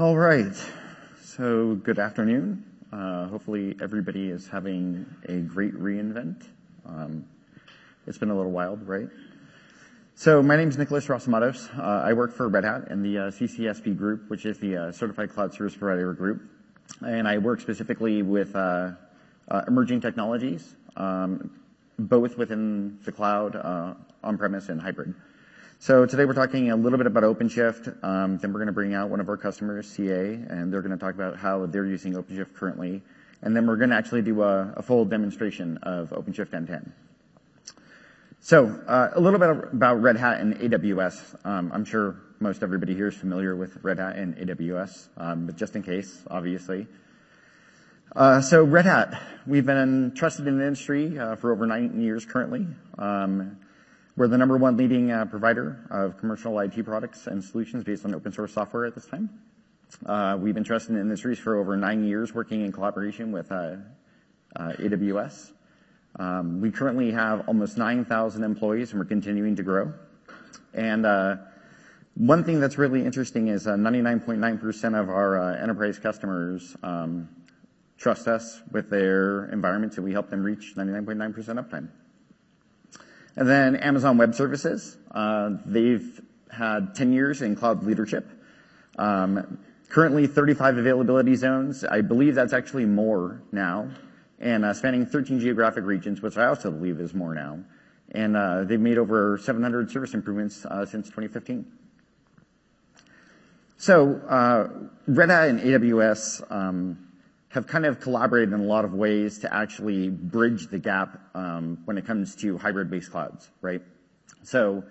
All right. So good afternoon. Uh, hopefully everybody is having a great re:Invent. Um, it's been a little wild, right? So my name is Nicholas Rasamatos. Uh, I work for Red Hat in the uh, CCSP group, which is the Certified Cloud Service Provider group. And I work specifically with emerging technologies, um, both within the cloud, on-premise, and hybrid. So today we're talking a little bit about OpenShift. Um, then we're gonna bring out one of our customers, CA, and they're gonna talk about how they're using OpenShift currently. And then we're gonna actually do a full demonstration of OpenShift end-to-end. So, uh, a little bit about Red Hat and AWS. Um, I'm sure most everybody here is familiar with Red Hat and AWS, um, but just in case, obviously. Uh, so Red Hat, we've been trusted in the industry uh, for over nine years currently. We're the number one leading uh, provider of commercial IT products and solutions based on open-source software at this time. Uh, we've been trusted in industry for over nine years, working in collaboration with uh, AWS. Um, we currently have almost 9,000 employees, and we're continuing to grow. And uh one thing that's really interesting is 99.9% of our enterprise customers um, trust us with their environments, and we help them reach 99.9% uptime. And then Amazon Web Services, uh, they've had 10 years in cloud leadership. Um, currently 35 availability zones. I believe that's actually more now, and uh, spanning 13 geographic regions, which I also believe is more now. And uh, they've made over 700 service improvements since 2015. So, Red Hat and AWS um, have kind of collaborated in a lot of ways to actually bridge the gap um, when it comes to hybrid-based clouds, right? So,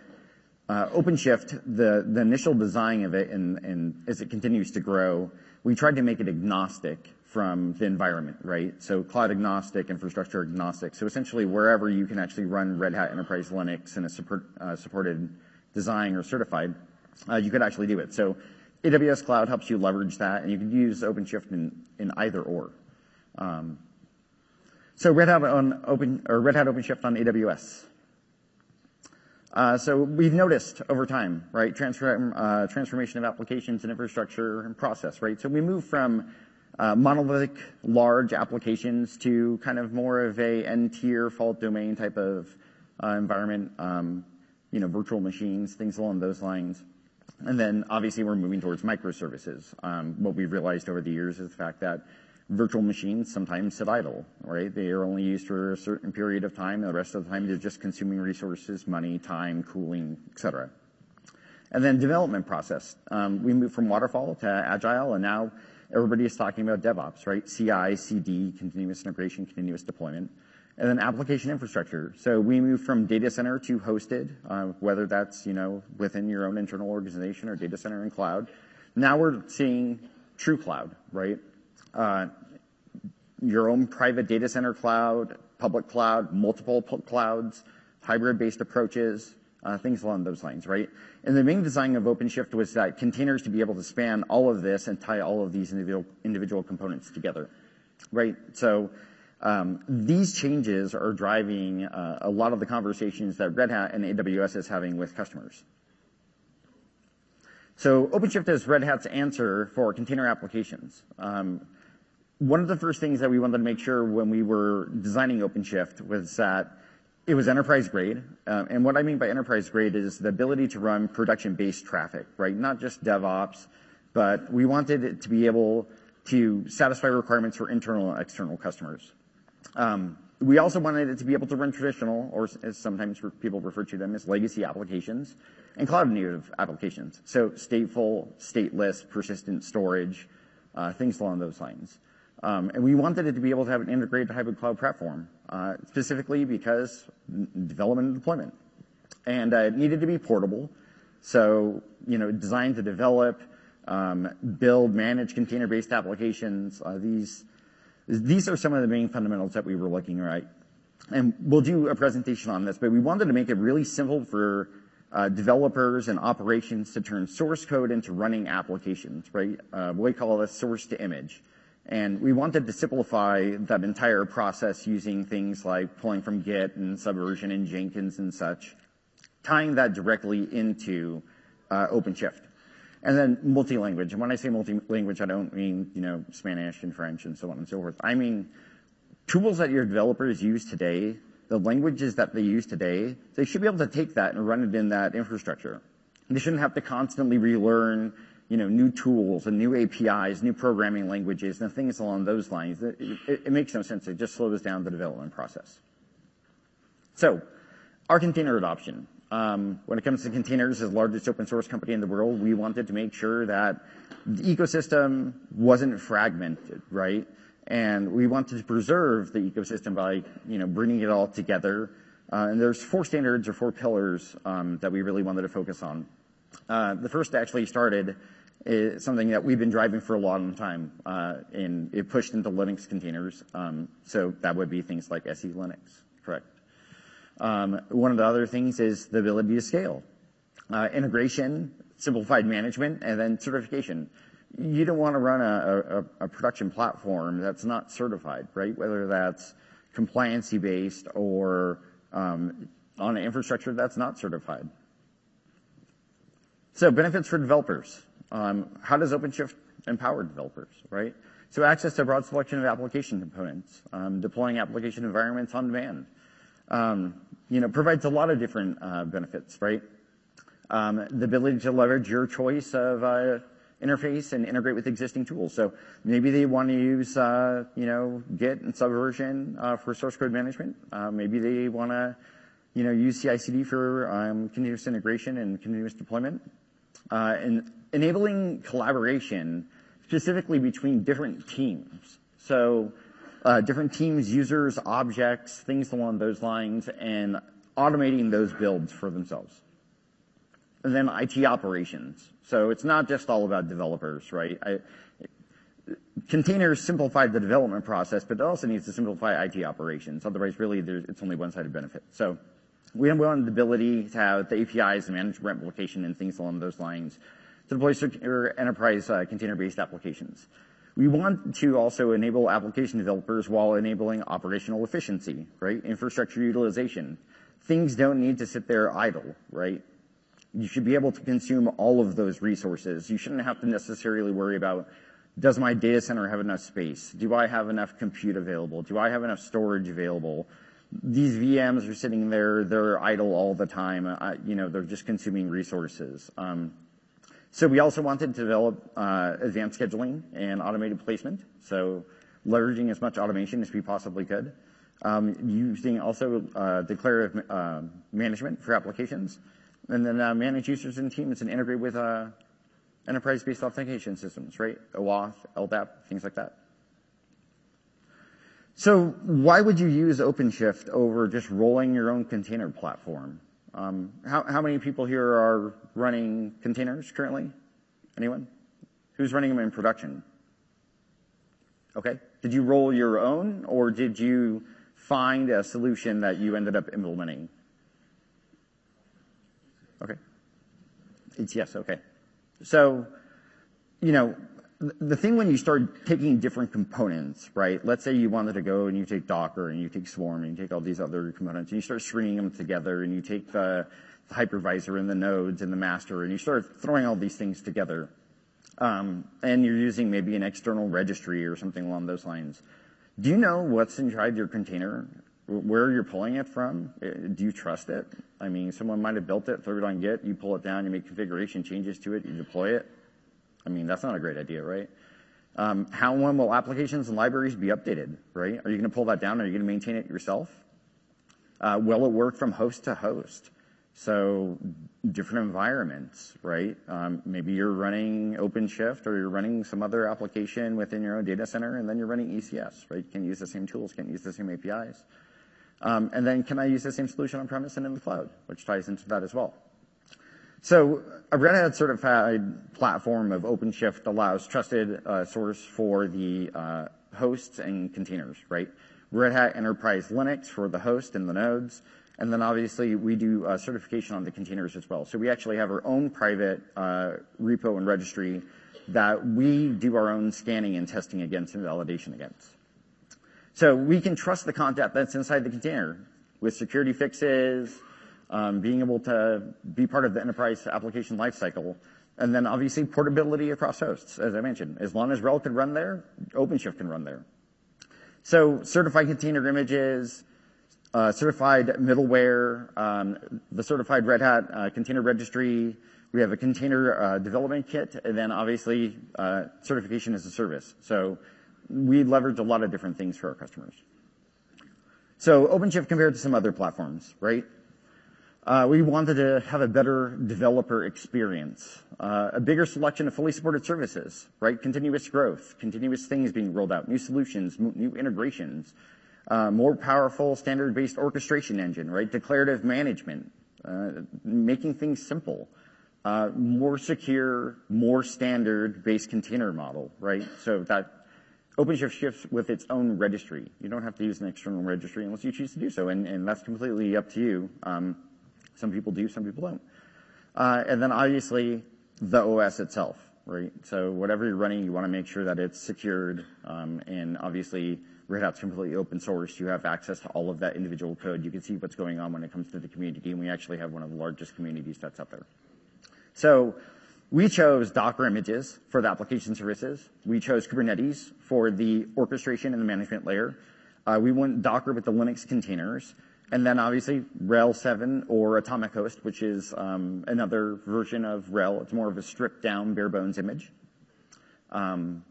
uh, OpenShift, the initial design of it and as it continues to grow, we tried to make it agnostic from the environment, right? So cloud agnostic, infrastructure agnostic. So essentially, wherever you can actually run Red Hat Enterprise Linux in a uh, supported design or certified, uh, you could actually do it. AWS Cloud helps you leverage that, and you can use OpenShift in either/or. Um, so Red Hat on Open or Red Hat OpenShift on AWS. Uh, so we've noticed over time, right, uh, transformation of applications and infrastructure and process, right? So we moved from uh, monolithic large applications to kind of more of a n-tier fault domain type of environment, um, you know, virtual machines, things along those lines. And then obviously we're moving towards microservices. Um, what we've realized over the years is the fact that virtual machines sometimes sit idle, right? They are only used for a certain period of time, and the rest of the time they're just consuming resources, money, time, cooling, et cetera. And then development process. Um, we moved from waterfall to agile, and now everybody is talking about DevOps, right? CI/CD, continuous integration, continuous deployment. And then application infrastructure. So we moved from data center to hosted, uh, whether that's, you know, within your own internal organization or data center and cloud. Now we're seeing true cloud, right? Uh, your own private data center cloud, public cloud, multiple clouds, hybrid-based approaches, uh, things along those lines, right? And the main design of OpenShift was that containers to be able to span all of this and tie all of these individual individual components together, right? Um, these changes are driving uh, a lot of the conversations that Red Hat and AWS is having with customers. So OpenShift is Red Hat's answer for container applications. Um, one of the first things that we wanted to make sure when we were designing OpenShift was that it was enterprise-grade. Uh, and what I mean by enterprise-grade is the ability to run production-based traffic, right? Not just DevOps, but we wanted it to be able to satisfy requirements for internal and external customers. Um, we also wanted it to be able to run traditional, or as sometimes people refer to them as legacy applications and cloud-native applications. So stateful, stateless, persistent storage, uh, things along those lines. Um, and we wanted it to be able to have an integrated hybrid cloud platform, uh, specifically because development and deployment. And uh, it needed to be portable. So, you know, designed to develop, um, build, manage container-based applications. These are some of the main fundamentals that we were looking at. And we'll do a presentation on this, but we wanted to make it really simple for uh, developers and operations to turn source code into running applications, right? Uh, we call this source to image. And we wanted to simplify that entire process using things like pulling from Git and Subversion and Jenkins and such, tying that directly into uh, OpenShift. And then multi-language. And when I say multi-language, I don't mean, you know, Spanish and French and so on and so forth. I mean tools that your developers use today, the languages that they use today, they should be able to take that and run it in that infrastructure. They shouldn't have to constantly relearn, you know, new tools and new APIs, new programming languages, and things along those lines. It, it, it makes no sense. It just slows down the development process. So, our container adoption. Um, when it comes to containers, as the largest open source company in the world, we wanted to make sure that the ecosystem wasn't fragmented, right? And we wanted to preserve the ecosystem by, you know, bringing it all together. Uh, and there's four standards or four pillars um, that we really wanted to focus on. Uh, the first actually started is something that we've been driving for a long time, uh, and it pushed into Linux containers. Um, so that would be things like SE Linux, correct? Um, one of the other things is the ability to scale. Uh, integration, simplified management, and then certification. You don't want to run a, production platform that's not certified, right? Whether that's compliancy based or um, on an infrastructure that's not certified. So benefits for developers. Um, how does OpenShift empower developers, right? So access to a broad selection of application components, deploying application environments on demand, you know, provides a lot of different uh, benefits, right? Um, the ability to leverage your choice of uh, interface and integrate with existing tools. So maybe they want to use, uh, you know, Git and Subversion uh, for source code management. Uh, maybe they want to, you know, use CI/CD for um, continuous integration and continuous deployment, uh, and enabling collaboration specifically between different teams. So uh, different teams, users, objects, things along those lines, and automating those builds for themselves. And then IT operations. So it's not just all about developers, right? I, containers simplify the development process, but it also needs to simplify IT operations. Otherwise, really, it's only one-sided benefit. So we want the ability to have the APIs and manage replication and things along those lines to deploy secure enterprise uh, container-based applications. We want to also enable application developers while enabling operational efficiency, right? Infrastructure utilization. Things don't need to sit there idle, right? You should be able to consume all of those resources. You shouldn't have to necessarily worry about, does my data center have enough space? Do I have enough compute available? Do I have enough storage available? These VMs are sitting there, they're idle all the time. You know, they're just consuming resources. Um, Um, so we also wanted to develop uh, advanced scheduling and automated placement, so leveraging as much automation as we possibly could. Um, using also uh, declarative uh, management for applications, and then manage users and teams and integrate with enterprise-based authentication systems, right? OAuth, LDAP, things like that. So why would you use OpenShift over just rolling your own container platform? Um, how many people here are running containers currently? Anyone? Who's running them in production? Okay. Did you roll your own, or did you find a solution that you ended up implementing? Okay. It's yes. Okay. So, you know, the thing when you start taking different components, right? Let's say you wanted to go and you take Docker and you take Swarm and you take all these other components and you start stringing them together and you take the, hypervisor and the nodes and the master and you start throwing all these things together. Um, and you're using maybe an external registry or something along those lines. Do you know what's inside your container? Where you're pulling it from? Do you trust it? I mean, someone might have built it, threw it on Git, you pull it down, you make configuration changes to it, you deploy it. I mean, that's not a great idea, right? Um, how when will applications and libraries be updated, right? Are you going to pull that down? Are you going to maintain it yourself? Uh, will it work from host to host? So different environments, right? Um, maybe you're running OpenShift or you're running some other application within your own data center, and then you're running ECS, right? You can use the same tools, can use the same APIs. Um, and then can I use the same solution on premise and in the cloud, which ties into that as well. So a Red Hat certified platform of OpenShift allows trusted uh, source for the uh, hosts and containers, right? Red Hat Enterprise Linux for the host and the nodes. And then obviously we do uh, certification on the containers as well. So we actually have our own private repo and registry that we do our own scanning and testing against and validation against. So we can trust the content that's inside the container with security fixes, Um, being able to be part of the enterprise application lifecycle, And then obviously portability across hosts, as I mentioned. As long as RHEL can run there, OpenShift can run there. So certified container images, uh, certified middleware, um, the certified Red Hat uh, Container Registry. We have a container uh, development kit, and then obviously certification as a service. So we leverage a lot of different things for our customers. So OpenShift compared to some other platforms, right? Uh, we wanted to have a better developer experience, uh, a bigger selection of fully supported services, right? Continuous growth, continuous things being rolled out, new solutions, new integrations, uh, more powerful standard-based orchestration engine, right? Declarative management, making things simple, more secure, more standard-based container model, right? So that OpenShift ships with its own registry. You don't have to use an external registry unless you choose to do so, and that's completely up to you. Um, Some people do, some people don't. Uh, and then obviously, the OS itself, right? So whatever you're running, you wanna make sure that it's secured, um, and obviously, Red Hat's completely open source. You have access to all of that individual code. You can see what's going on when it comes to the community, and we actually have one of the largest community sets out there. So we chose Docker images for the application services. We chose Kubernetes for the orchestration and the management layer. Uh, we went Docker with the Linux containers, and then obviously, RHEL 7 or Atomic Host, which is um, another version of RHEL. It's more of a stripped-down, bare-bones image. Um,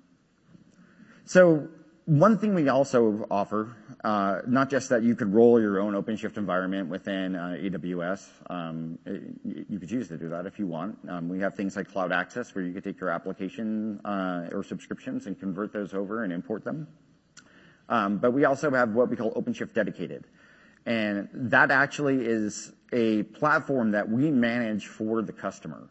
so one thing we also offer, uh, not just that you could roll your own OpenShift environment within uh, AWS, um, you could choose to do that if you want. We have things like Cloud Access, where you can take your application uh, or subscriptions and convert those over and import them. But we also have what we call OpenShift Dedicated, and that actually is a platform that we manage for the customer.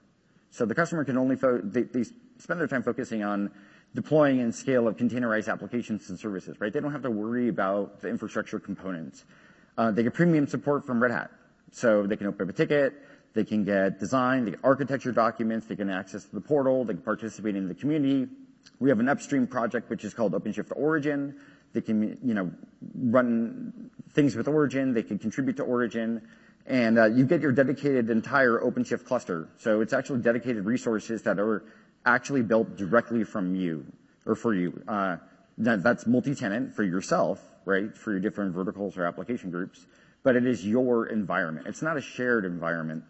So the customer can only they spend their time focusing on deploying and scale of containerized applications and services, right? They don't have to worry about the infrastructure components. Uh, they get premium support from Red Hat, so they can open up a ticket, they can get design, they get architecture documents, they can access the portal, they can participate in the community. We have an upstream project, which is called OpenShift Origin. They can, you know, run things with Origin, they can contribute to Origin, and uh, you get your dedicated entire OpenShift cluster. So it's actually dedicated resources that are actually built directly from you or for you. Uh, that's multi-tenant for yourself, right? For your different verticals or application groups, but it is your environment. It's not a shared environment.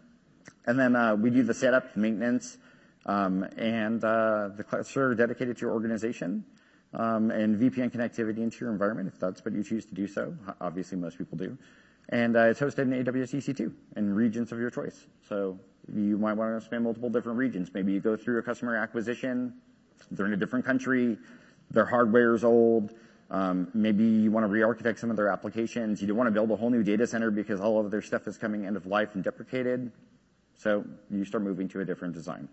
And then uh, we do the setup, maintenance, um, and the cluster dedicated to your organization, Um, and VPN connectivity into your environment, if that's what you choose to do so. Obviously, most people do. And uh, it's hosted in AWS EC2 in regions of your choice. So you might wanna span multiple different regions. Maybe you go through a customer acquisition, they're in a different country, their hardware is old, um, maybe you wanna rearchitect some of their applications. You don't wanna build a whole new data center because all of their stuff is coming end of life and deprecated, so you start moving to a different design.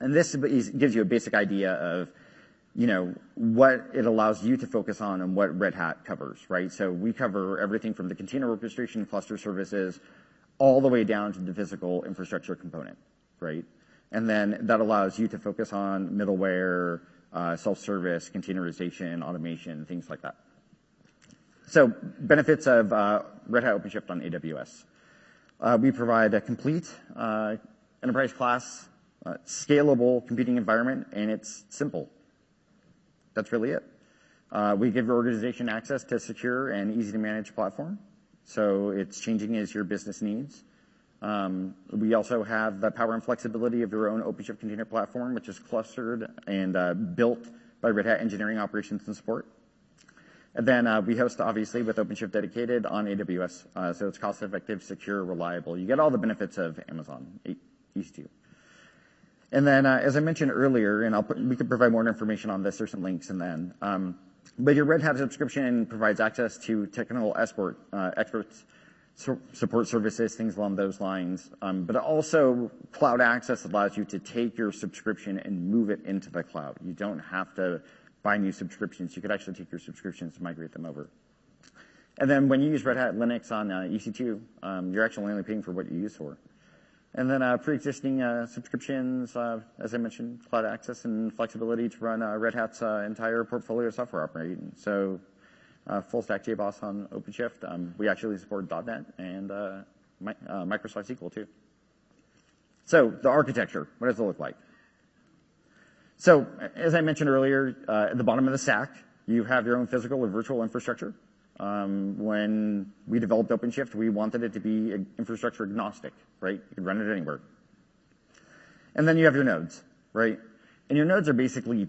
And this gives you a basic idea of, you know, what it allows you to focus on and what Red Hat covers, right? So we cover everything from the container orchestration cluster services, all the way down to the physical infrastructure component, right? And then that allows you to focus on middleware, uh, self-service, containerization, automation, things like that. So benefits of uh, Red Hat OpenShift on AWS. Uh, we provide a complete enterprise-class scalable computing environment, and it's simple. That's really it. Uh, we give your organization access to secure and easy-to-manage platform, so it's changing as your business needs. Um, we also have the power and flexibility of your own OpenShift Container Platform, which is clustered and built by Red Hat Engineering, Operations, and Support. And then we host, obviously, with OpenShift Dedicated on AWS, Uh, so it's cost-effective, secure, reliable. You get all the benefits of Amazon EC2. And then, as I mentioned earlier, and we can provide more information on this. There's some links and then. Um, but your Red Hat subscription provides access to technical expert, experts, support services, things along those lines. Um, but also, Cloud Access allows you to take your subscription and move it into the cloud. You don't have to buy new subscriptions. You could actually take your subscriptions and migrate them over. And then when you use Red Hat Linux on EC2, um, you're actually only paying for what you use for. And then, uh, pre-existing uh, subscriptions, uh, as I mentioned, Cloud Access and flexibility to run Red Hat's entire portfolio of software operating. So, full stack JBoss on OpenShift. Um, we actually support .NET and Microsoft SQL, too. So the architecture, what does it look like? So as I mentioned earlier, uh, at the bottom of the stack, you have your own physical or virtual infrastructure. Um, when we developed OpenShift, we wanted it to be infrastructure agnostic, right? You could run it anywhere. And then you have your nodes, right? And your nodes are basically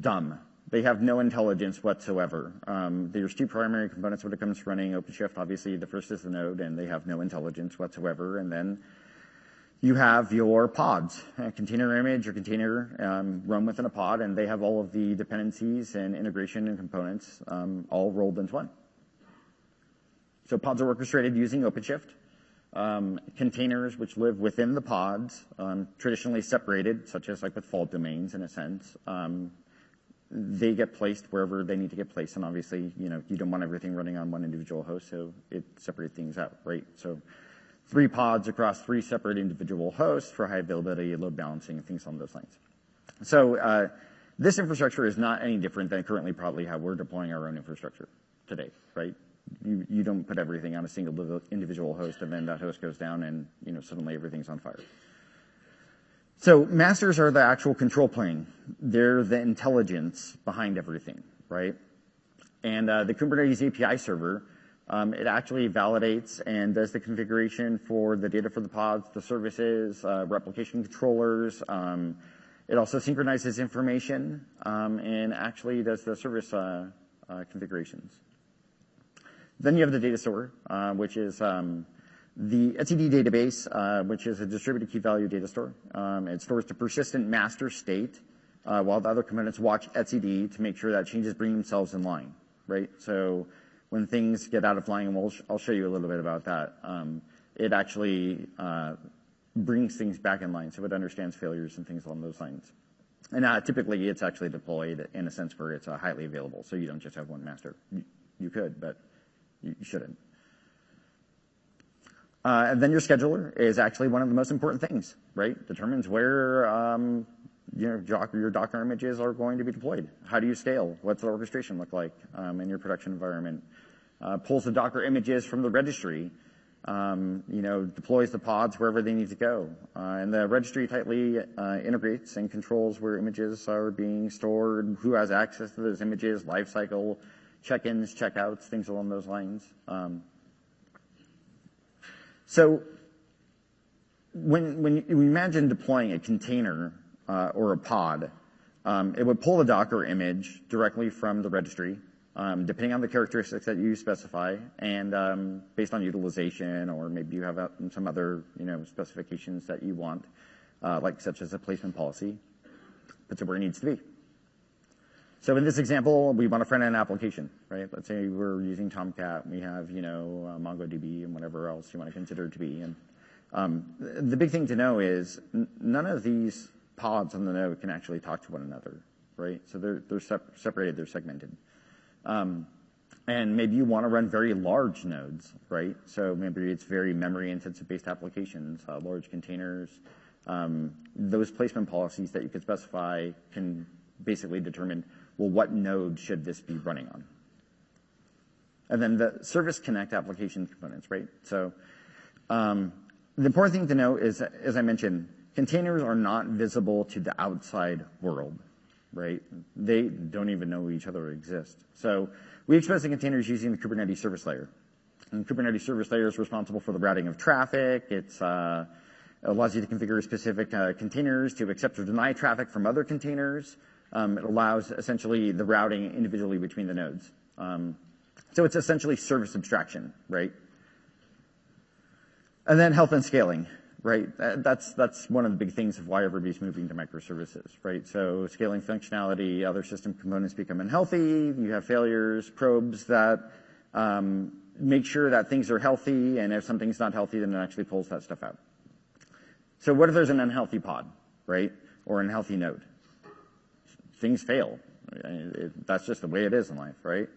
dumb. They have no intelligence whatsoever. Um, there's two primary components when it comes to running OpenShift. Obviously, the first is the node, and they have no intelligence whatsoever. And then you have your pods, a container image or container um, run within a pod, and they have all of the dependencies and integration and components all rolled into one. So pods are orchestrated using OpenShift. Um, containers which live within the pods, um, traditionally separated, such as like with fault domains in a sense, um, they get placed wherever they need to get placed. And obviously, you know, you don't want everything running on one individual host, so it separates things out, right? So three pods across three separate individual hosts for high availability, load balancing, things along those lines. So uh, this infrastructure is not any different than currently probably how we're deploying our own infrastructure today, right? You, you don't put everything on a single individual host and then that host goes down and you know suddenly everything's on fire. So masters are the actual control plane. They're the intelligence behind everything, right? And uh, the Kubernetes API server um, it actually validates and does the configuration for the data for the pods, the services, uh, replication controllers. Um, it also synchronizes information um, and actually does the service uh, uh, configurations. Then you have the data store, which is the etcd database, which is a distributed key value data store. It stores the persistent master state while the other components watch etcd to make sure that changes bring themselves in line, right? So when things get out of line, and I'll show you a little bit about that, um, it actually uh, brings things back in line, so it understands failures and things along those lines. And uh, typically, it's actually deployed in a sense where it's uh, highly available, so you don't just have one master. You could, but you shouldn't. And then your scheduler is actually one of the most important things, right? Determines where um, your Docker images are going to be deployed. How do you scale? What's the orchestration look like um, in your production environment? Uh, pulls the Docker images from the registry, um, you know, deploys the pods wherever they need to go. Uh, and the registry tightly uh, integrates and controls where images are being stored, who has access to those images, lifecycle, check-ins, check-outs, things along those lines. Um, so when, when you imagine deploying a container or a pod, um, it would pull the Docker image directly from the registry, um, depending on the characteristics that you specify and um, based on utilization, or maybe you have uh, some other, you know, specifications that you want, uh, like such as a placement policy, puts it where it needs to be. So in this example, we want a front-end application, right? Let's say we're using Tomcat, we have, you know, uh, MongoDB and whatever else you want to consider to be. And um, the big thing to know is none of these pods on the node can actually talk to one another, right? So they're, they're separated, they're segmented. Um, and maybe you want to run very large nodes, right? So maybe it's very memory-intensive based applications, uh, large containers. Um, those placement policies that you can specify can basically determine, well, what node should this be running on? And then the Service Connect application components, right? So um, the important thing to know is, as I mentioned, containers are not visible to the outside world right? They don't even know each other exist. So we expose the containers using the Kubernetes service layer. And Kubernetes service layer is responsible for the routing of traffic. It uh, allows you to configure specific uh, containers to accept or deny traffic from other containers. Um, it allows essentially the routing individually between the nodes. Um, so it's essentially service abstraction, right? And then health and scaling right? That's, that's one of the big things of why everybody's moving to microservices, right? So scaling functionality, other system components become unhealthy. You have failures, probes that um, make sure that things are healthy, and if something's not healthy, then it actually pulls that stuff out. So what if there's an unhealthy pod, right? Or an unhealthy node? Things fail. That's just the way it is in life, right?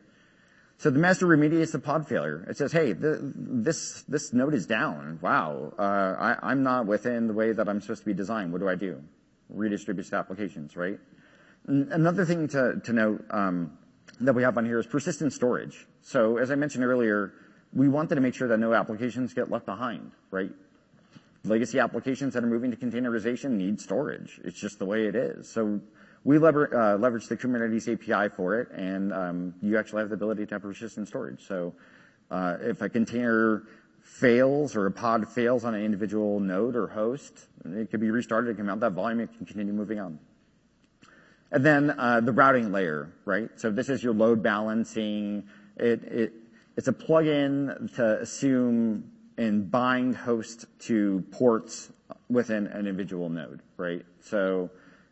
So the master remediates the pod failure. It says, hey, the, this, this node is down. Wow. Uh, I, I'm not within the way that I'm supposed to be designed. What do I do? Redistributes the applications, right? Another thing to, to note um, that we have on here is persistent storage. So as I mentioned earlier, we wanted to make sure that no applications get left behind, right? Legacy applications that are moving to containerization need storage. It's just the way it is. So We uh, leverage the Kubernetes API for it, and um, you actually have the ability to have persistent storage. So, uh, if a container fails or a pod fails on an individual node or host, it could be restarted, it can mount that volume, it can continue moving on. And then, uh, the routing layer, right? So this is your load balancing. It's a plugin to assume and bind host to ports within an individual node, right?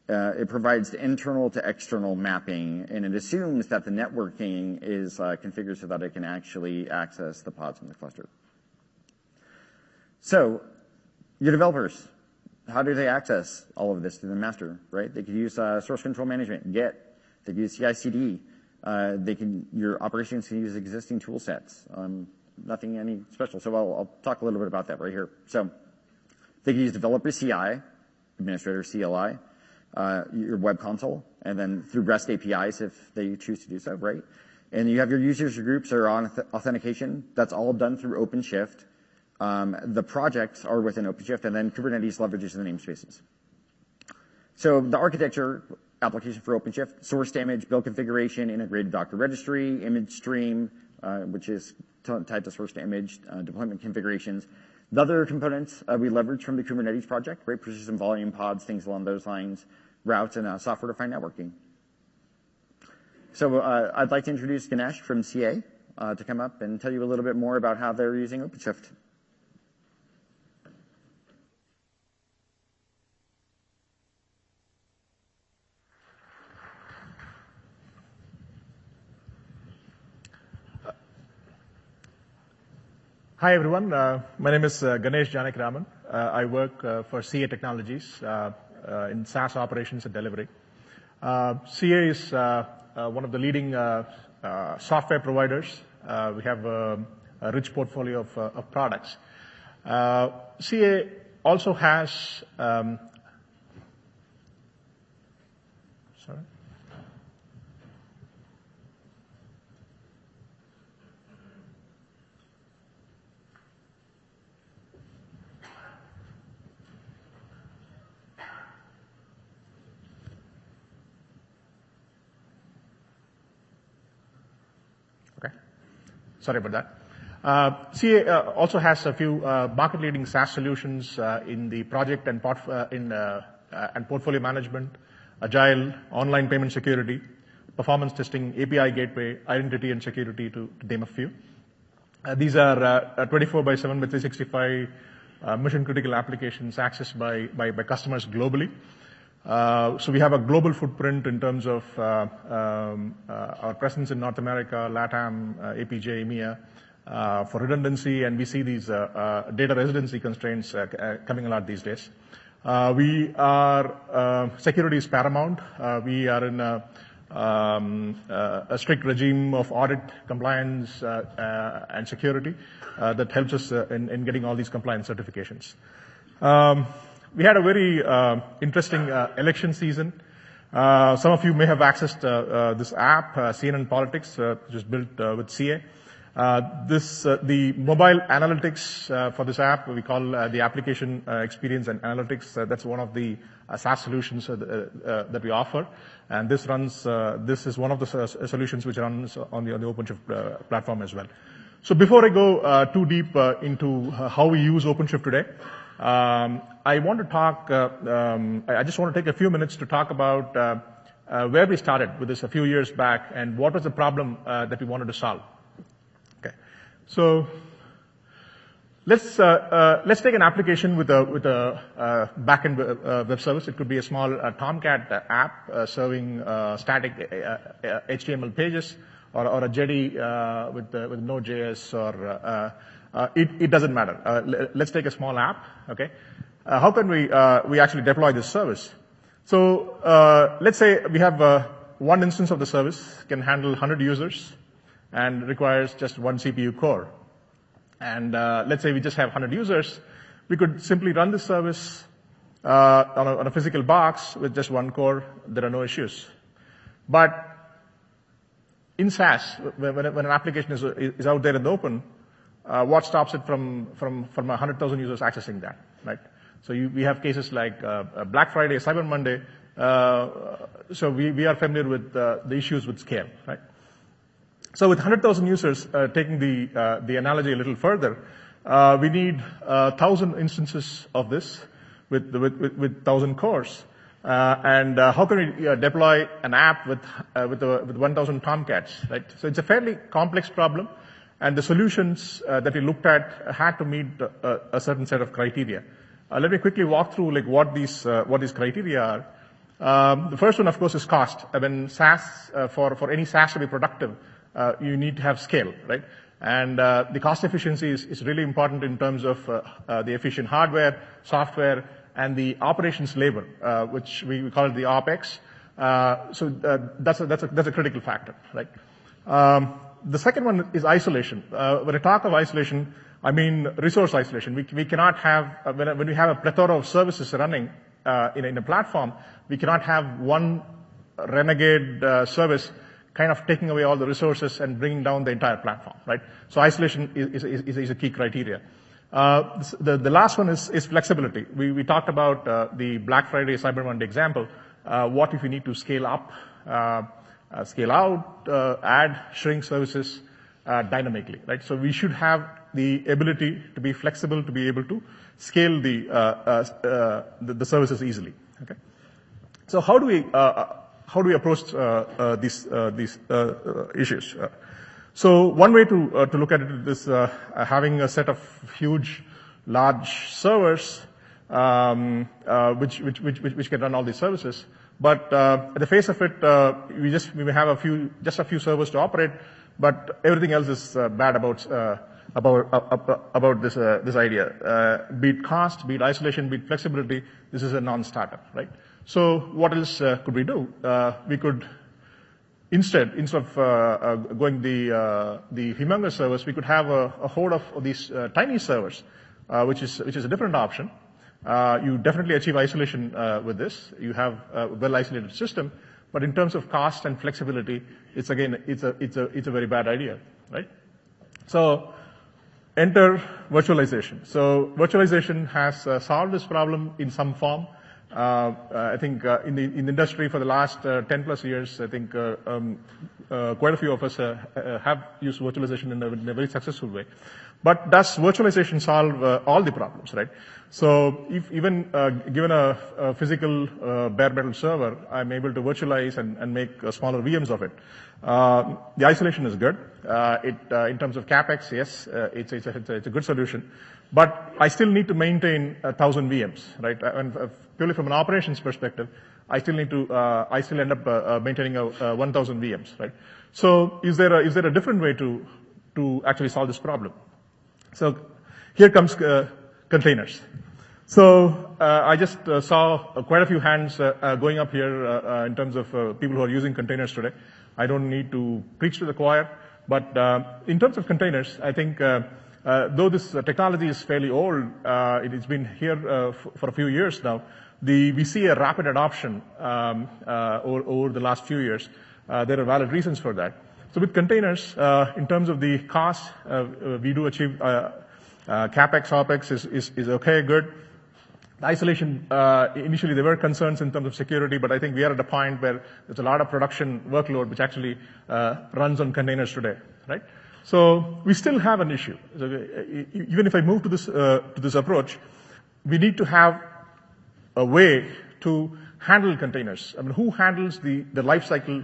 Uh, it provides the internal to external mapping, and it assumes that the networking is uh, configured so that it can actually access the pods in the cluster. So, your developers, how do they access all of this through the master, right? They could use uh, source control management, Git. They could use CI/CD. They can your operations can use existing tool sets. Um, nothing any special. So I'll talk a little bit about that right here. So they can use developer CI, administrator CLI, Uh, your web console, and then through REST APIs, if they choose to do so, right? And you have your users, your groups or on authentication. That's all done through OpenShift. Um, the projects are within OpenShift, and then Kubernetes leverages the namespaces. So the architecture application for OpenShift, source image, build configuration, integrated Docker registry, image stream, uh, which is tied to source image, uh, deployment configurations. The other components, we leverage from the Kubernetes project, right? Persistent volume pods, things along those lines, routes, and uh, software-defined networking. So, uh, I'd like to introduce Ganesh from CA uh, to come up and tell you a little bit more about how they're using OpenShift. Hi, everyone. My name is Ganesh Janakiraman. I work for CA Technologies Uh, in SaaS operations and delivery. Uh, CA is uh, one of the leading software providers. We have a rich portfolio of products. CA also has. Um, sorry. Okay. Sorry about that. Uh, CA uh, also has a few uh, market-leading SaaS solutions in the project and portfolio management, agile, online payment security, performance testing, API gateway, identity and security, to name a few. These are 24 by 7 by 365 mission-critical applications accessed by by by customers globally. Uh, we have a global footprint in terms of uh, um, uh, our presence in North America, LATAM, APJ, EMEA, for redundancy, and we see these data residency constraints coming a lot these days. We are security is paramount. We are in um, a strict regime of audit, compliance, and security that helps us in getting all these compliance certifications. Um, We had a very um, interesting uh, election season. Uh, some of you may have accessed uh, this app, CNN Politics, which is built with CA. This, the mobile analytics for this app, we call the application experience and analytics. That's one of the SaaS solutions that we offer. And this runs, this is one of the solutions which runs on the OpenShift platform as well. So before I go too deep into how we use OpenShift today, Um, I want to talk, uh, um, I just want to take a few minutes to talk about uh, uh, where we started with this a few years back, and what was the problem that we wanted to solve. Okay. So let's let's take an application with a with a backend web service. It could be a small Tomcat app serving static HTML pages or or a Jetty with Node.js or Uh, it doesn't matter. Uh, let's take a small app, okay? Uh, how can we we actually deploy this service? So let's say we have one instance of the service, can handle 100 users and requires just one CPU core. And let's say we just have 100 users, we could simply run this service on a physical box with just one core, there are no issues. But in SaaS, when an application is, is out there in the open, Uh, what stops it from 100,000 users accessing that, right? We have cases like uh, uh, Black Friday, Cyber Monday, so we, we are familiar with the issues with scale, right? So with 100,000 users, taking the, the analogy a little further, we need 1,000 instances of this with, with, with, with 1,000 cores. Uh, and uh, how can we uh, deploy an app with with, with 1,000 Tomcats, right? So it's a fairly complex problem, and the solutions uh, that we looked at had to meet a, uh, a certain set of criteria. Uh, let me quickly walk through like what these what these criteria are. Um, the first one, of course, is cost. I mean, SaaS for for any SaaS to be productive, you need to have scale, right? And the cost efficiency is, really important in terms of the efficient hardware, software, and the operations labor, uh, which we call the OpEx. Uh, so uh, that's a, that's a, that's a critical factor, right? Um, The second one is isolation. when I talk of isolation, I mean resource isolation. We, we cannot have, when, when we have a plethora of services running in, in a platform, we cannot have one renegade service kind of taking away all the resources and bringing down the entire platform, right? So isolation is, is, is, is a key criteria. Uh, the last one is flexibility. We talked about uh, the Black Friday, Cyber Monday example. Uh, what if we need to scale up, Uh, scale out, uh, add, shrink services uh, dynamically, right? So we should have the ability to be flexible, to be able to scale the the services easily. Okay? So how do we uh how do we approach these these issues? So one way to uh, to look at it is uh, having a set of huge, large servers um, uh, which, which, which which can run all these services. But uh, at the face of it, uh, we just we have a few just a few servers to operate, but everything else is uh, bad about about about this this idea. be it cost, be it isolation, be it flexibility. This is a non-starter, right? So what else could we do? we could Instead, instead of uh, uh, going the, uh, the humongous servers, we could have a, a horde of, of these uh, tiny servers, uh, which, is, which is a different option. Uh, you definitely achieve isolation with this. You have a well-isolated system, but in terms of cost and flexibility, it's again, it's a, it's a, it's a very bad idea, right? So, enter virtualization. So, virtualization has solved this problem in some form. Uh, I think uh, in the in the industry for the last 10+ uh, plus years, I think um, quite a few of us have used virtualization in a very successful way. But does virtualization solve uh, all the problems, right? So if even uh, given a physical uh, bare metal server, I'm able to virtualize and make smaller VMs of it. Um, the isolation is good. It in terms of CapEx, yes, it's a good solution. But I still need to maintain a 1,000 VMs, right? And purely from an operations perspective, I still need to, uh, I still end up uh, uh maintaining a, uh, 1,000 VMs, right? So is there a, is there a different way to, to actually solve this problem? So here comes uh, containers. So uh, I just uh, saw uh, quite a few hands going up here in terms of people who are using containers today. I don't need to preach to the choir, but in terms of containers, I think uh, though this uh, technology is fairly old, uh, it has been here for a few years now, we see a rapid adoption um, over the last few years. There are valid reasons for that. So with containers, uh, in terms of the cost, uh, uh, we do achieve CapEx, OpEx is is is okay, good. The isolation, initially there were concerns in terms of security, but I think we are at a point where there's a lot of production workload which actually runs on containers today, right? So we still have an issue. Even if I move to this, uh, to this approach, we need to have a way to handle containers. I mean, who handles the, the life cycle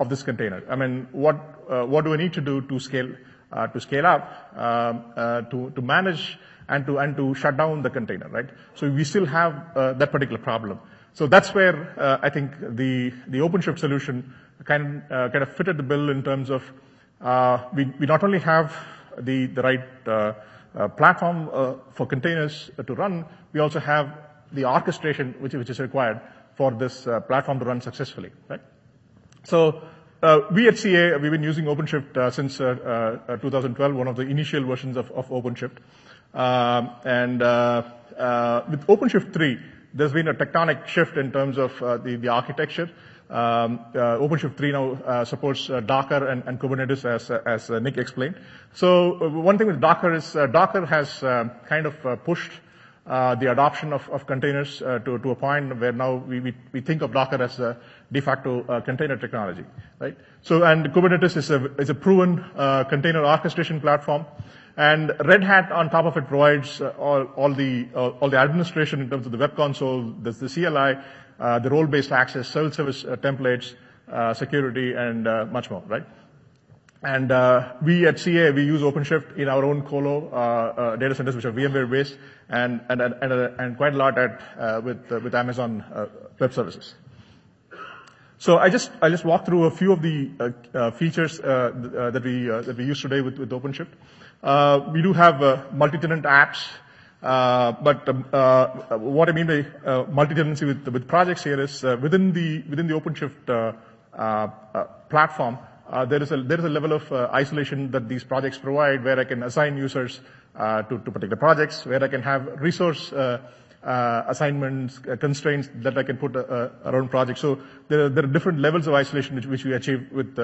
of this container? I mean, what, uh, what do I need to do to scale, uh, to scale up, uh, uh, to, to manage and to, and to shut down the container, right? So we still have uh, that particular problem. So that's where uh, I think the, the OpenShift solution kind of, kind of fitted the bill in terms of we not only have the the right platform for containers to run, we also have the orchestration which is required for this platform to run successfully, right? So, we at CA, we've been using OpenShift since 2012, one of the initial versions of OpenShift. Um, and with OpenShift 3, there's been a tectonic shift in terms of the architecture. Um, uh, OpenShift 3 now uh, supports uh, Docker and, Kubernetes, as, Nick explained. So one thing with Docker is Docker has kind of pushed uh, the adoption of, containers uh, to, a point where now we, think of Docker as de facto uh, container technology, right? So, and Kubernetes is a, is a proven uh, container orchestration platform. And Red Hat on top of it provides uh, all, all, the, all the administration in terms of the web console, the, the CLI, uh, the role-based access, self-service templates, security, and much more, right? And uh, we at CA, we use OpenShift in our own colo uh, uh, data centers, which are VMware-based, and, and, and, and, quite a lot at, uh, with, uh, with Amazon uh, Web Services. So I just, I just walked through a few of the uh, uh, features uh, that, we, that we use today with, with OpenShift. we do have multi-tenant apps, but um, what I mean by multi-tenancy with, with projects here is within the, within the OpenShift platform, uh, there is a level of uh, isolation that these projects provide, where I can assign users uh, to particular projects, where I can have resource Uh, assignments, uh, constraints that I can put uh, around projects. So there are different levels of isolation which we achieve with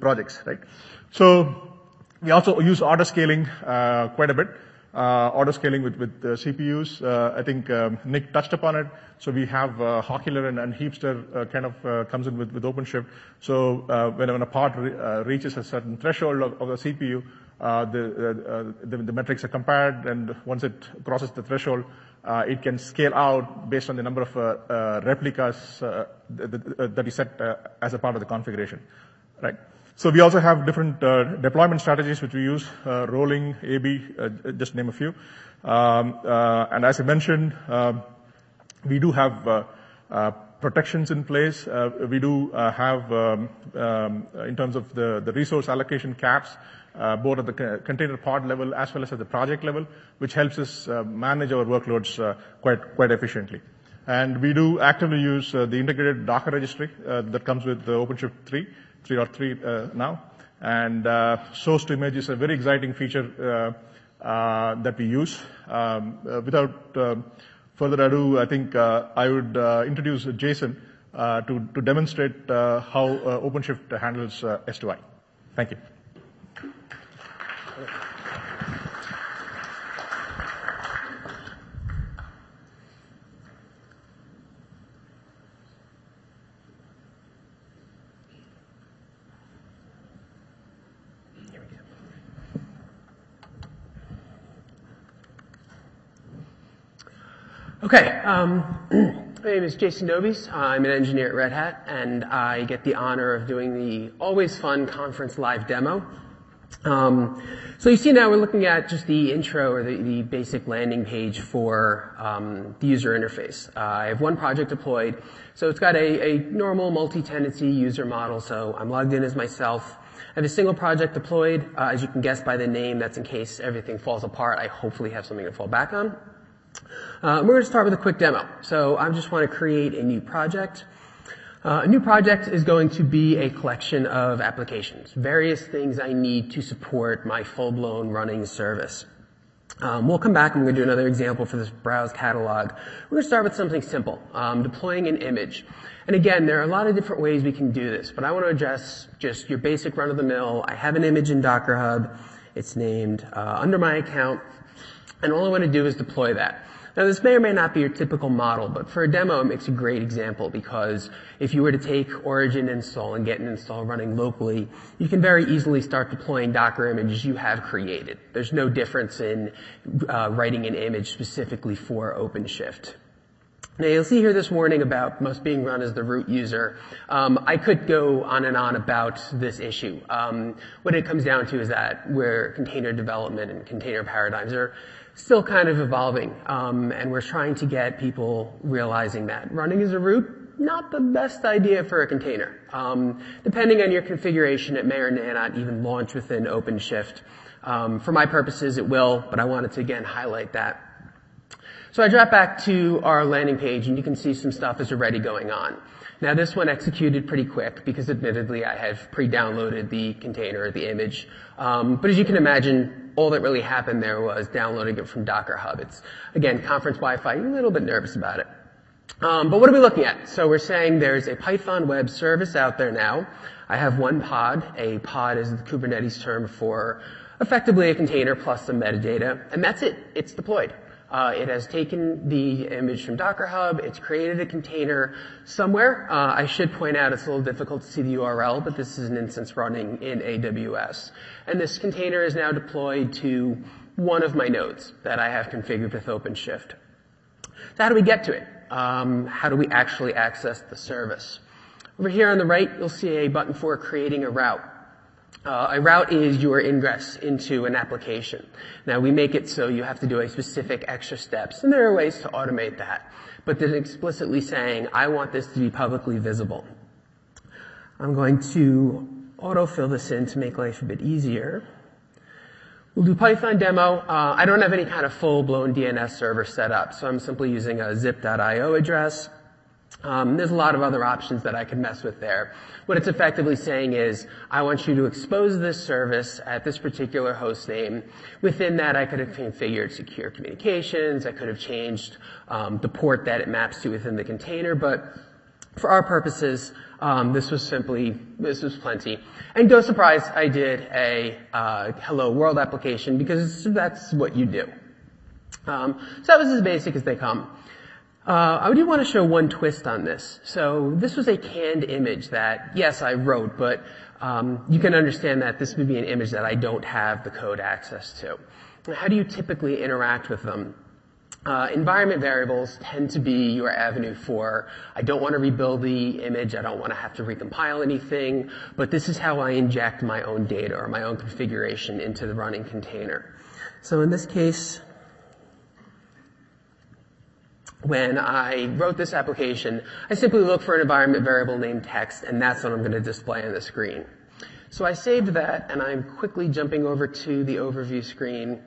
projects, right? So we also use auto scaling quite a bit. Uh, auto scaling with with uh, CPUs. Uh, I think um, Nick touched upon it. So we have uh, Hawkular and Heapster uh, kind of uh, comes in with OpenShift. So when a pod reaches a certain threshold of the CPU, the the metrics are compared, and once it crosses the threshold, it can scale out based on the number of replicas that you set as a part of the configuration, right? So we also have different uh, deployment strategies which we use, uh, rolling, AB, uh, just name a few. Um, and as I mentioned, um, we do have protections in place. we do have, um, in terms of the, resource allocation caps, both at the container pod level as well as at the project level, which helps us manage our workloads quite quite efficiently. And we do actively use the integrated Docker registry that comes with OpenShift 3 three or three uh, now. And uh, source to image is a very exciting feature uh, uh that we use. Um, uh, without uh, further ado, I think I would introduce Jason to demonstrate how OpenShift handles S2I. Thank you. Okay. Um, my name is Jason Dobies. I'm an engineer at Red Hat, and I get the honor of doing the always fun conference live demo. Um, so you see now we're looking at just the intro or the, the basic landing page for um, the user interface. Uh, I have one project deployed, so it's got a, a normal multi-tenancy user model. So I'm logged in as myself. I have a single project deployed. Uh, as you can guess by the name, that's in case everything falls apart. I hopefully have something to fall back on. Uh, we're going to start with a quick demo. So I just want to create a new project. Uh, a new project is going to be a collection of applications, various things I need to support my full-blown running service. Um, we'll come back and we're going to do another example for this browse catalog. We're going to start with something simple, um, deploying an image. And again, there are a lot of different ways we can do this, but I want to address just your basic run-of-the-mill. I have an image in Docker Hub. It's named uh, under my account, and all I want to do is deploy that. Now this may or may not be your typical model, but for a demo it makes a great example because if you were to take origin install and get an install running locally, you can very easily start deploying Docker images you have created. There's no difference in uh, writing an image specifically for OpenShift. Now you'll see here this warning about must being run as the root user. Um, I could go on and on about this issue. Um, what it comes down to is that where container development and container paradigms are still kind of evolving, um, and we're trying to get people realizing that running as a root not the best idea for a container. Um, depending on your configuration, it may or may not even launch within OpenShift. Um, for my purposes, it will, but I wanted to again highlight that. So I drop back to our landing page, and you can see some stuff is already going on. Now this one executed pretty quick because admittedly I have pre-downloaded the container, the image. Um, but as you can imagine, all that really happened there was downloading it from Docker Hub. It's, again, conference Wi-Fi, a little bit nervous about it. Um, but what are we looking at? So we're saying there's a Python web service out there now. I have one pod. A pod is the Kubernetes term for effectively a container plus some metadata, and that's it. It's deployed. Uh, it has taken the image from Docker Hub. It's created a container somewhere. Uh, I should point out it's a little difficult to see the URL, but this is an instance running in AWS. And this container is now deployed to one of my nodes that I have configured with OpenShift. So how do we get to it? Um, how do we actually access the service? Over here on the right, you'll see a button for creating a route. Uh, a route is your ingress into an application. Now we make it so you have to do a specific extra steps, and there are ways to automate that. But then explicitly saying, I want this to be publicly visible. I'm going to autofill this in to make life a bit easier. We'll do Python demo. Uh, I don't have any kind of full-blown DNS server set up, so I'm simply using a xip.io address. Um, there's a lot of other options that I could mess with there. What it's effectively saying is, I want you to expose this service at this particular host name. Within that, I could have configured secure communications. I could have changed um, the port that it maps to within the container. But for our purposes, um, this was simply this was plenty. And no surprise, I did a uh, hello world application because that's what you do. Um, so that was as basic as they come. Uh, I do want to show one twist on this. So this was a canned image that, yes, I wrote, but um, you can understand that this would be an image that I don't have the code access to. How do you typically interact with them? Uh, environment variables tend to be your avenue for, I don't want to rebuild the image, I don't want to have to recompile anything, but this is how I inject my own data or my own configuration into the running container. So in this case, when I wrote this application, I simply look for an environment variable named text, and that's what I'm going to display on the screen. So I saved that, and I'm quickly jumping over to the overview screen.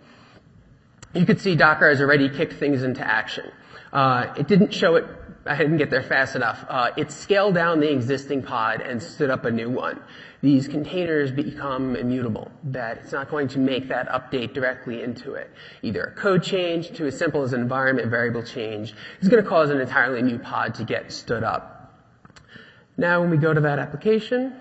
You could see Docker has already kicked things into action. Uh, it didn't show it I didn't get there fast enough. Uh, it scaled down the existing pod and stood up a new one. These containers become immutable, that it's not going to make that update directly into it. Either a code change to as simple as an environment variable change is going to cause an entirely new pod to get stood up. Now when we go to that application,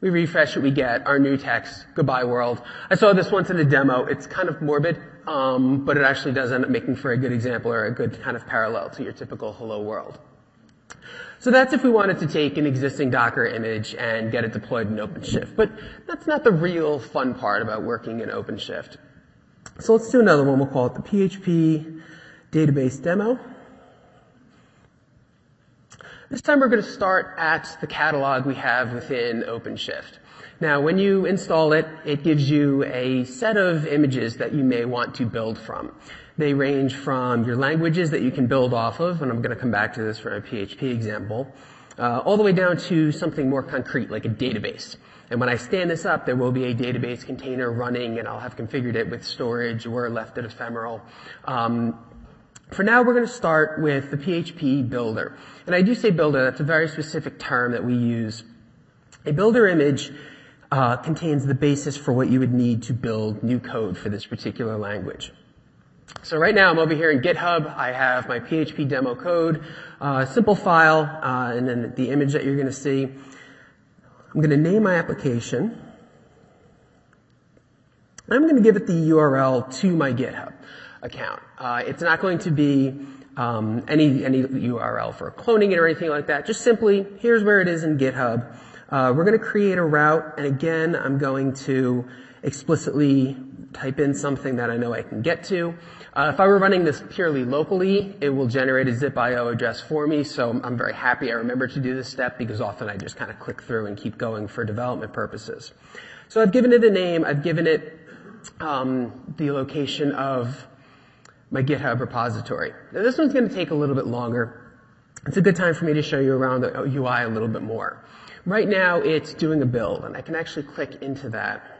we refresh it, we get our new text, goodbye world. I saw this once in a demo. It's kind of morbid, um, but it actually does end up making for a good example or a good kind of parallel to your typical hello world. So that's if we wanted to take an existing Docker image and get it deployed in OpenShift. But that's not the real fun part about working in OpenShift. So let's do another one. We'll call it the PHP database demo. This time we're going to start at the catalog we have within OpenShift. Now, when you install it, it gives you a set of images that you may want to build from. They range from your languages that you can build off of, and I'm going to come back to this for a PHP example, uh, all the way down to something more concrete like a database. And when I stand this up, there will be a database container running, and I'll have configured it with storage or left it ephemeral. Um, for now, we're going to start with the PHP builder. And I do say builder, that's a very specific term that we use. A builder image uh, contains the basis for what you would need to build new code for this particular language. So right now I'm over here in GitHub. I have my PHP demo code, uh, simple file, uh, and then the image that you're going to see. I'm going to name my application. I'm going to give it the URL to my GitHub account. Uh, it's not going to be um, any any URL for cloning it or anything like that. Just simply, here's where it is in GitHub. Uh, we're going to create a route, and again, I'm going to explicitly type in something that I know I can get to. Uh, if I were running this purely locally, it will generate a xip.io address for me, so I'm very happy I remember to do this step because often I just kind of click through and keep going for development purposes. So I've given it a name, I've given it um, the location of my GitHub repository. Now this one's going to take a little bit longer. It's a good time for me to show you around the UI a little bit more. Right now it's doing a build and I can actually click into that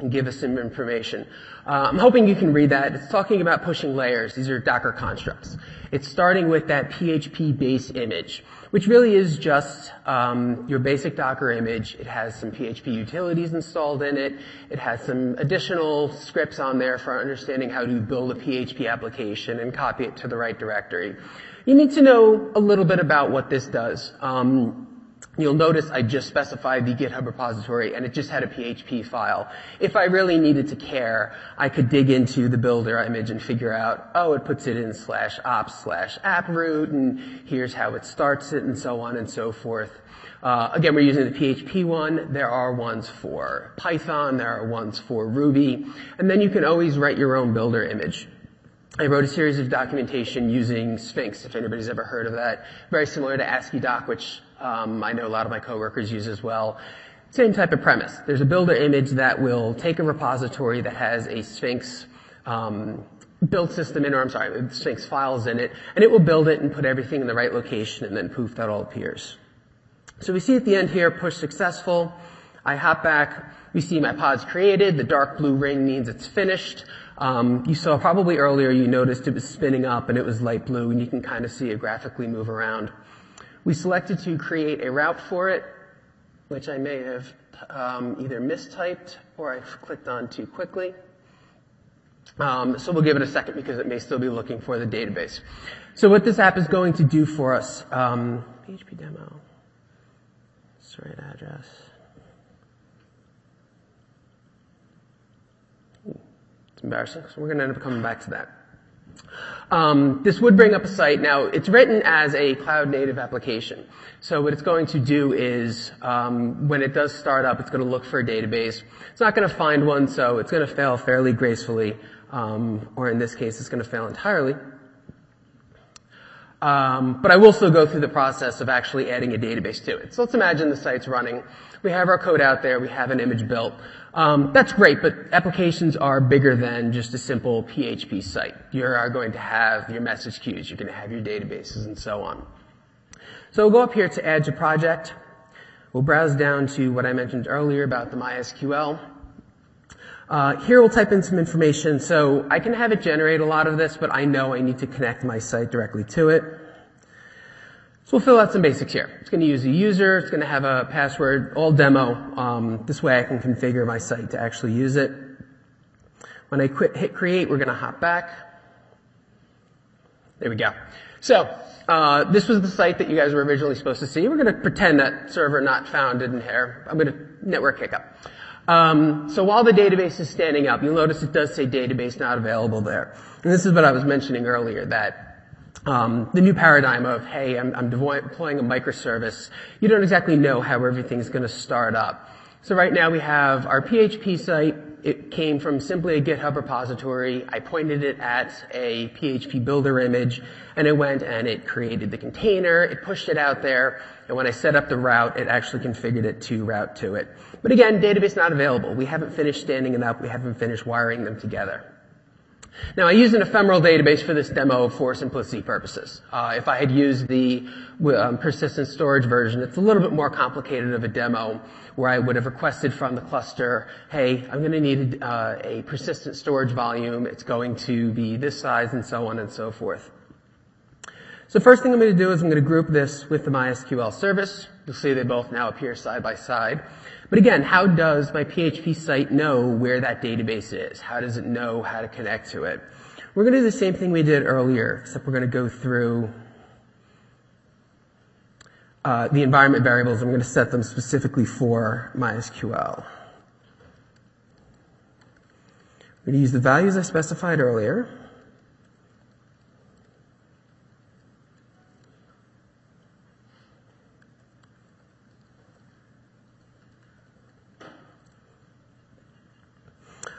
and give us some information. Uh, I'm hoping you can read that. It's talking about pushing layers. These are Docker constructs. It's starting with that PHP base image, which really is just um, your basic Docker image. It has some PHP utilities installed in it. It has some additional scripts on there for understanding how to build a PHP application and copy it to the right directory. You need to know a little bit about what this does. Um, You'll notice I just specified the GitHub repository and it just had a PHP file. If I really needed to care, I could dig into the builder image and figure out, oh, it puts it in slash ops slash app root and here's how it starts it and so on and so forth. Uh, again, we're using the PHP one. There are ones for Python. There are ones for Ruby. And then you can always write your own builder image. I wrote a series of documentation using Sphinx, if anybody's ever heard of that. Very similar to AsciiDoc, which I know a lot of my coworkers use as well. Same type of premise. There's a builder image that will take a repository that has a Sphinx um, build system in, or I'm sorry, Sphinx files in it, and it will build it and put everything in the right location, and then poof, that all appears. So we see at the end here, push successful. I hop back. We see my pod's created. The dark blue ring means it's finished. Um, you saw probably earlier, you noticed it was spinning up and it was light blue, and you can kind of see it graphically move around. We selected to create a route for it, which I may have um, either mistyped or I clicked on too quickly. Um, so we'll give it a second because it may still be looking for the database. So what this app is going to do for us, um, PHP demo, that's the right address. It's embarrassing, so we're going to end up coming back to that. Um, this would bring up a site. Now, it's written as a cloud native application. So what it's going to do is, um, when it does start up, it's going to look for a database. It's not going to find one, so it's going to fail fairly gracefully, um, or in this case, it's going to fail entirely. Um, but I will still go through the process of actually adding a database to it. So let's imagine the site's running. We have our code out there. We have an image built. Um, that's great, but applications are bigger than just a simple PHP site. You are going to have your message queues. You're going to have your databases and so on. So we'll go up here to add to project. We'll browse down to what I mentioned earlier about the MySQL. Uh, here we'll type in some information. So I can have it generate a lot of this, but I know I need to connect my site directly to it. So we'll fill out some basics here. It's going to use a user. It's going to have a password, all demo. Um, this way I can configure my site to actually use it. When I quit, hit create, we're going to hop back. There we go. So uh, this was the site that you guys were originally supposed to see. We're going to pretend that server not found didn't here. I'm going to network hiccup. Um, so while the database is standing up, you'll notice it does say database not available there. And this is what I was mentioning earlier, that um, the new paradigm of, hey, I'm, I'm deploying a microservice. You don't exactly know how everything's going to start up. So right now we have our PHP site. It came from simply a GitHub repository. I pointed it at a PHP builder image, and it went and it created the container. It pushed it out there, and when I set up the route, it actually configured it to route to it. But again, database not available. We haven't finished standing it up. We haven't finished wiring them together. Now, I use an ephemeral database for this demo for simplicity purposes. Uh, if I had used the um, persistent storage version, it's a little bit more complicated of a demo where I would have requested from the cluster, hey, I'm going to need uh, a persistent storage volume. It's going to be this size and so on and so forth. So first thing I'm going to do is I'm going to group this with the MySQL service. You'll see they both now appear side by side. But again, how does my PHP site know where that database is? How does it know how to connect to it? We're going to do the same thing we did earlier, except we're going to go through uh, the environment variables. I'm going to set them specifically for MySQL. We're going to use the values I specified earlier.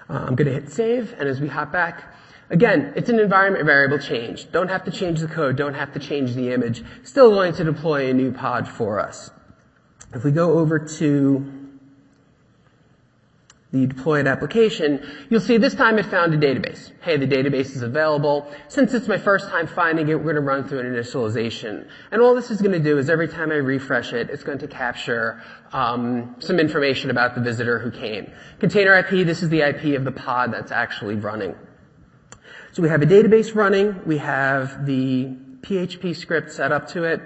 Uh, I'm going to hit save, and as we hop back, again, it's an environment variable change. Don't have to change the code, don't have to change the image. Still going to deploy a new pod for us. If we go over to the deployed application, you'll see this time it found a database. Hey, the database is available. Since it's my first time finding it, we're going to run through an initialization. And all this is going to do is every time I refresh it, it's going to capture um, some information about the visitor who came. Container IP, this is the IP of the pod that's actually running. So we have a database running. We have the PHP script set up to it.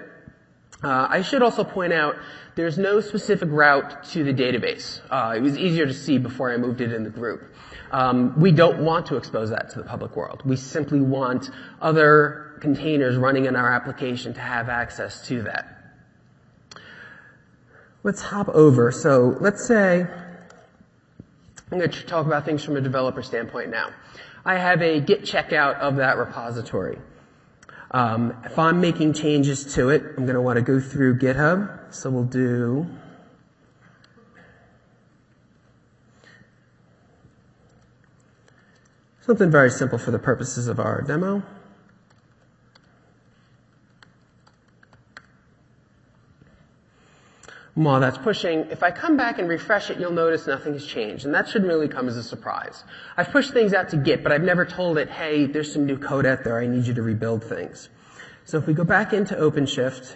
Uh, I should also point out there's no specific route to the database. Uh, it was easier to see before I moved it in the group. Um, we don't want to expose that to the public world. We simply want other containers running in our application to have access to that. let's hop over. So let's say I'm going to talk about things from a developer standpoint now. I have a git checkout of that repository. Um, if I'm making changes to it, I'm going to want to go through GitHub. So we'll do something very simple for the purposes of our demo. While that's pushing, if I come back and refresh it, you'll notice nothing has changed. And that should really come as a surprise. I've pushed things out to Git, but I've never told it, hey, there's some new code out there. I need you to rebuild things. So if we go back into OpenShift,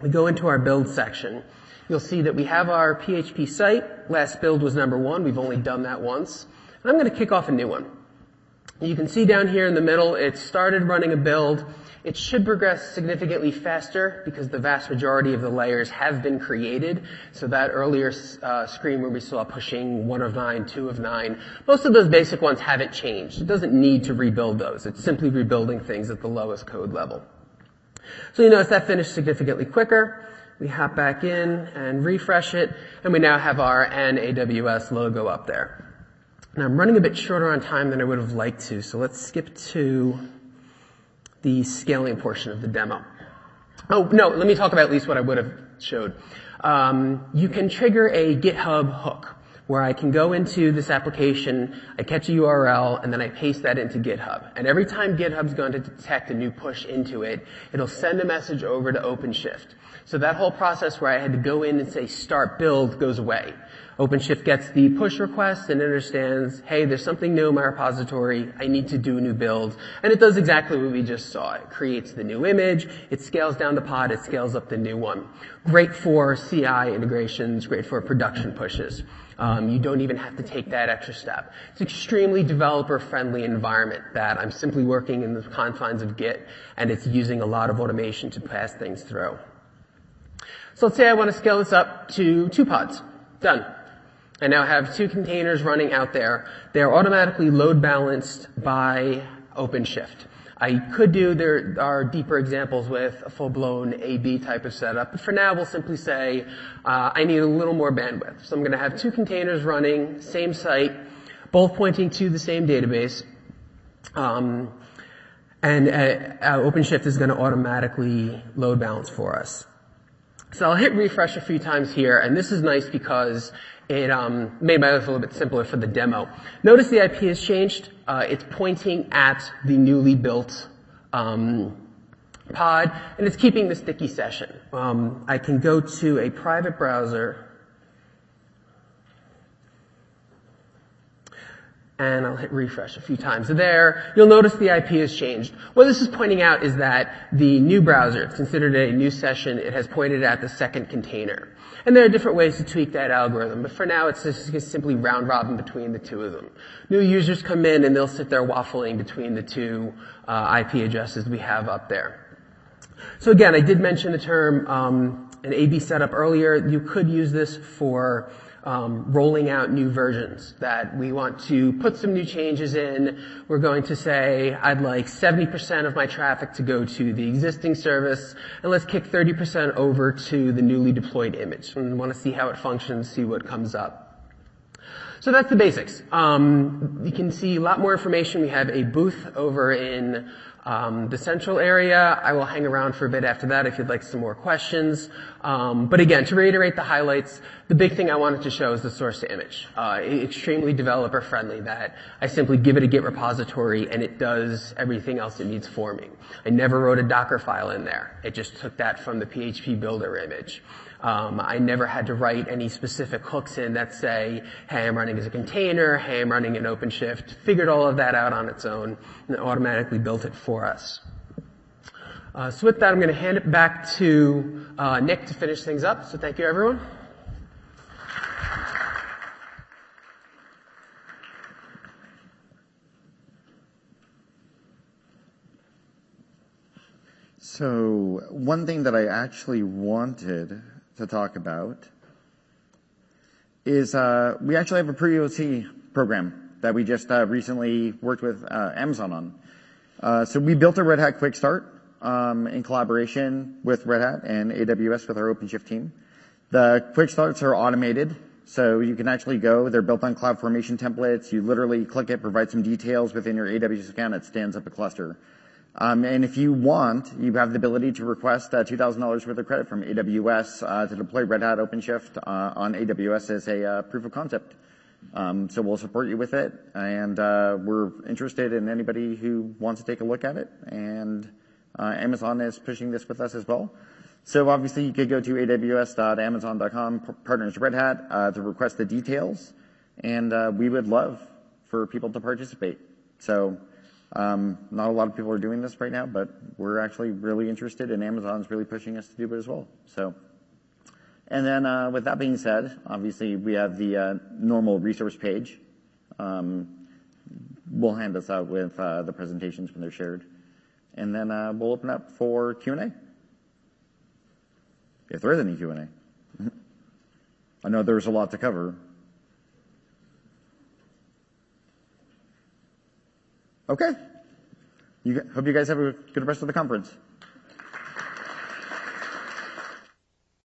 we go into our build section, you'll see that we have our PHP site. Last build was number one. We've only done that once. And I'm going to kick off a new one. You can see down here in the middle, it started running a build. It should progress significantly faster because the vast majority of the layers have been created. So that earlier uh, screen where we saw pushing one of nine, two of nine, most of those basic ones haven't changed. It doesn't need to rebuild those. It's simply rebuilding things at the lowest code level. So you notice that finished significantly quicker. We hop back in and refresh it, and we now have our NAWS logo up there. Now I'm running a bit shorter on time than I would have liked to, so let's skip to the scaling portion of the demo. Oh, no, let me talk about at least what I would have showed. Um, you can trigger a GitHub hook where I can go into this application, I catch a URL, and then I paste that into GitHub. And every time GitHub's going to detect a new push into it, it'll send a message over to OpenShift. So that whole process where I had to go in and say start build goes away. OpenShift gets the push request and understands, hey, there's something new in my repository. I need to do a new build. And it does exactly what we just saw. It creates the new image. It scales down the pod. It scales up the new one. Great for CI integrations. Great for production pushes. Um, you don't even have to take that extra step. It's an extremely developer-friendly environment that I'm simply working in the confines of Git, and it's using a lot of automation to pass things through. So let's say I want to scale this up to two pods. Done. I now have two containers running out there. They're automatically load balanced by OpenShift. I could do, there are deeper examples with a full-blown AB type of setup, but for now we'll simply say, uh, I need a little more bandwidth. So I'm gonna have two containers running, same site, both pointing to the same database, um, and uh, uh, OpenShift is gonna automatically load balance for us. So I'll hit refresh a few times here, and this is nice because it um, made my life a little bit simpler for the demo. Notice the IP has changed. Uh, it's pointing at the newly built um, pod, and it's keeping the sticky session. Um, I can go to a private browser and I'll hit refresh a few times there. You'll notice the IP has changed. What this is pointing out is that the new browser, it's considered a new session, it has pointed at the second container. And there are different ways to tweak that algorithm, but for now it's just simply round robin between the two of them. New users come in and they'll sit there waffling between the two uh, IP addresses we have up there. So again, I did mention the term um, an AB setup earlier. You could use this for um, rolling out new versions that we want to put some new changes in. We're going to say, I'd like 70% of my traffic to go to the existing service, and let's kick 30% over to the newly deployed image. And want to see how it functions, see what comes up. So that's the basics. Um, you can see a lot more information. We have a booth over in um, the central area, I will hang around for a bit after that if you'd like some more questions. Um, but again, to reiterate the highlights, the big thing I wanted to show is the source to image. Uh, extremely developer friendly that I simply give it a Git repository and it does everything else it needs for me. I never wrote a Docker file in there. It just took that from the PHP builder image. Um, I never had to write any specific hooks in that say, hey, I'm running as a container, hey, I'm running in OpenShift. Figured all of that out on its own and automatically built it for us. Uh, so with that, I'm going to hand it back to uh, Nick to finish things up. So thank you, everyone. So one thing that I actually wanted to talk about is uh, we actually have a pre-OC program that we just uh, recently worked with uh, Amazon on. Uh, so we built a Red Hat Quick Start um, in collaboration with Red Hat and AWS with our OpenShift team The quick starts are automated, so you can actually go. They're built on CloudFormation templates. You literally click it, provide some details within your AWS account, it stands up a cluster. Um, and if you want, you have the ability to request uh, $2,000 worth of credit from AWS uh, to deploy Red Hat OpenShift uh, on AWS as a uh, proof of concept. Um, so we'll support you with it, and uh, we're interested in anybody who wants to take a look at it. And uh, Amazon is pushing this with us as well. So obviously, you could go to aws.amazon.com, partners Red Hat, uh, to request the details, and uh, we would love for people to participate. So not a lot of people are doing this right now, but we're actually really interested, and Amazon's really pushing us to do it as well. So. And then, uh, with that being said, obviously, we have the uh, normal resource page. Um, we'll hand this out with uh, the presentations when they're shared. And then, we'll open up for Q&A. If there is any Q&A. I know there's a lot to cover. Okay. Hope you guys have a good rest of the conference.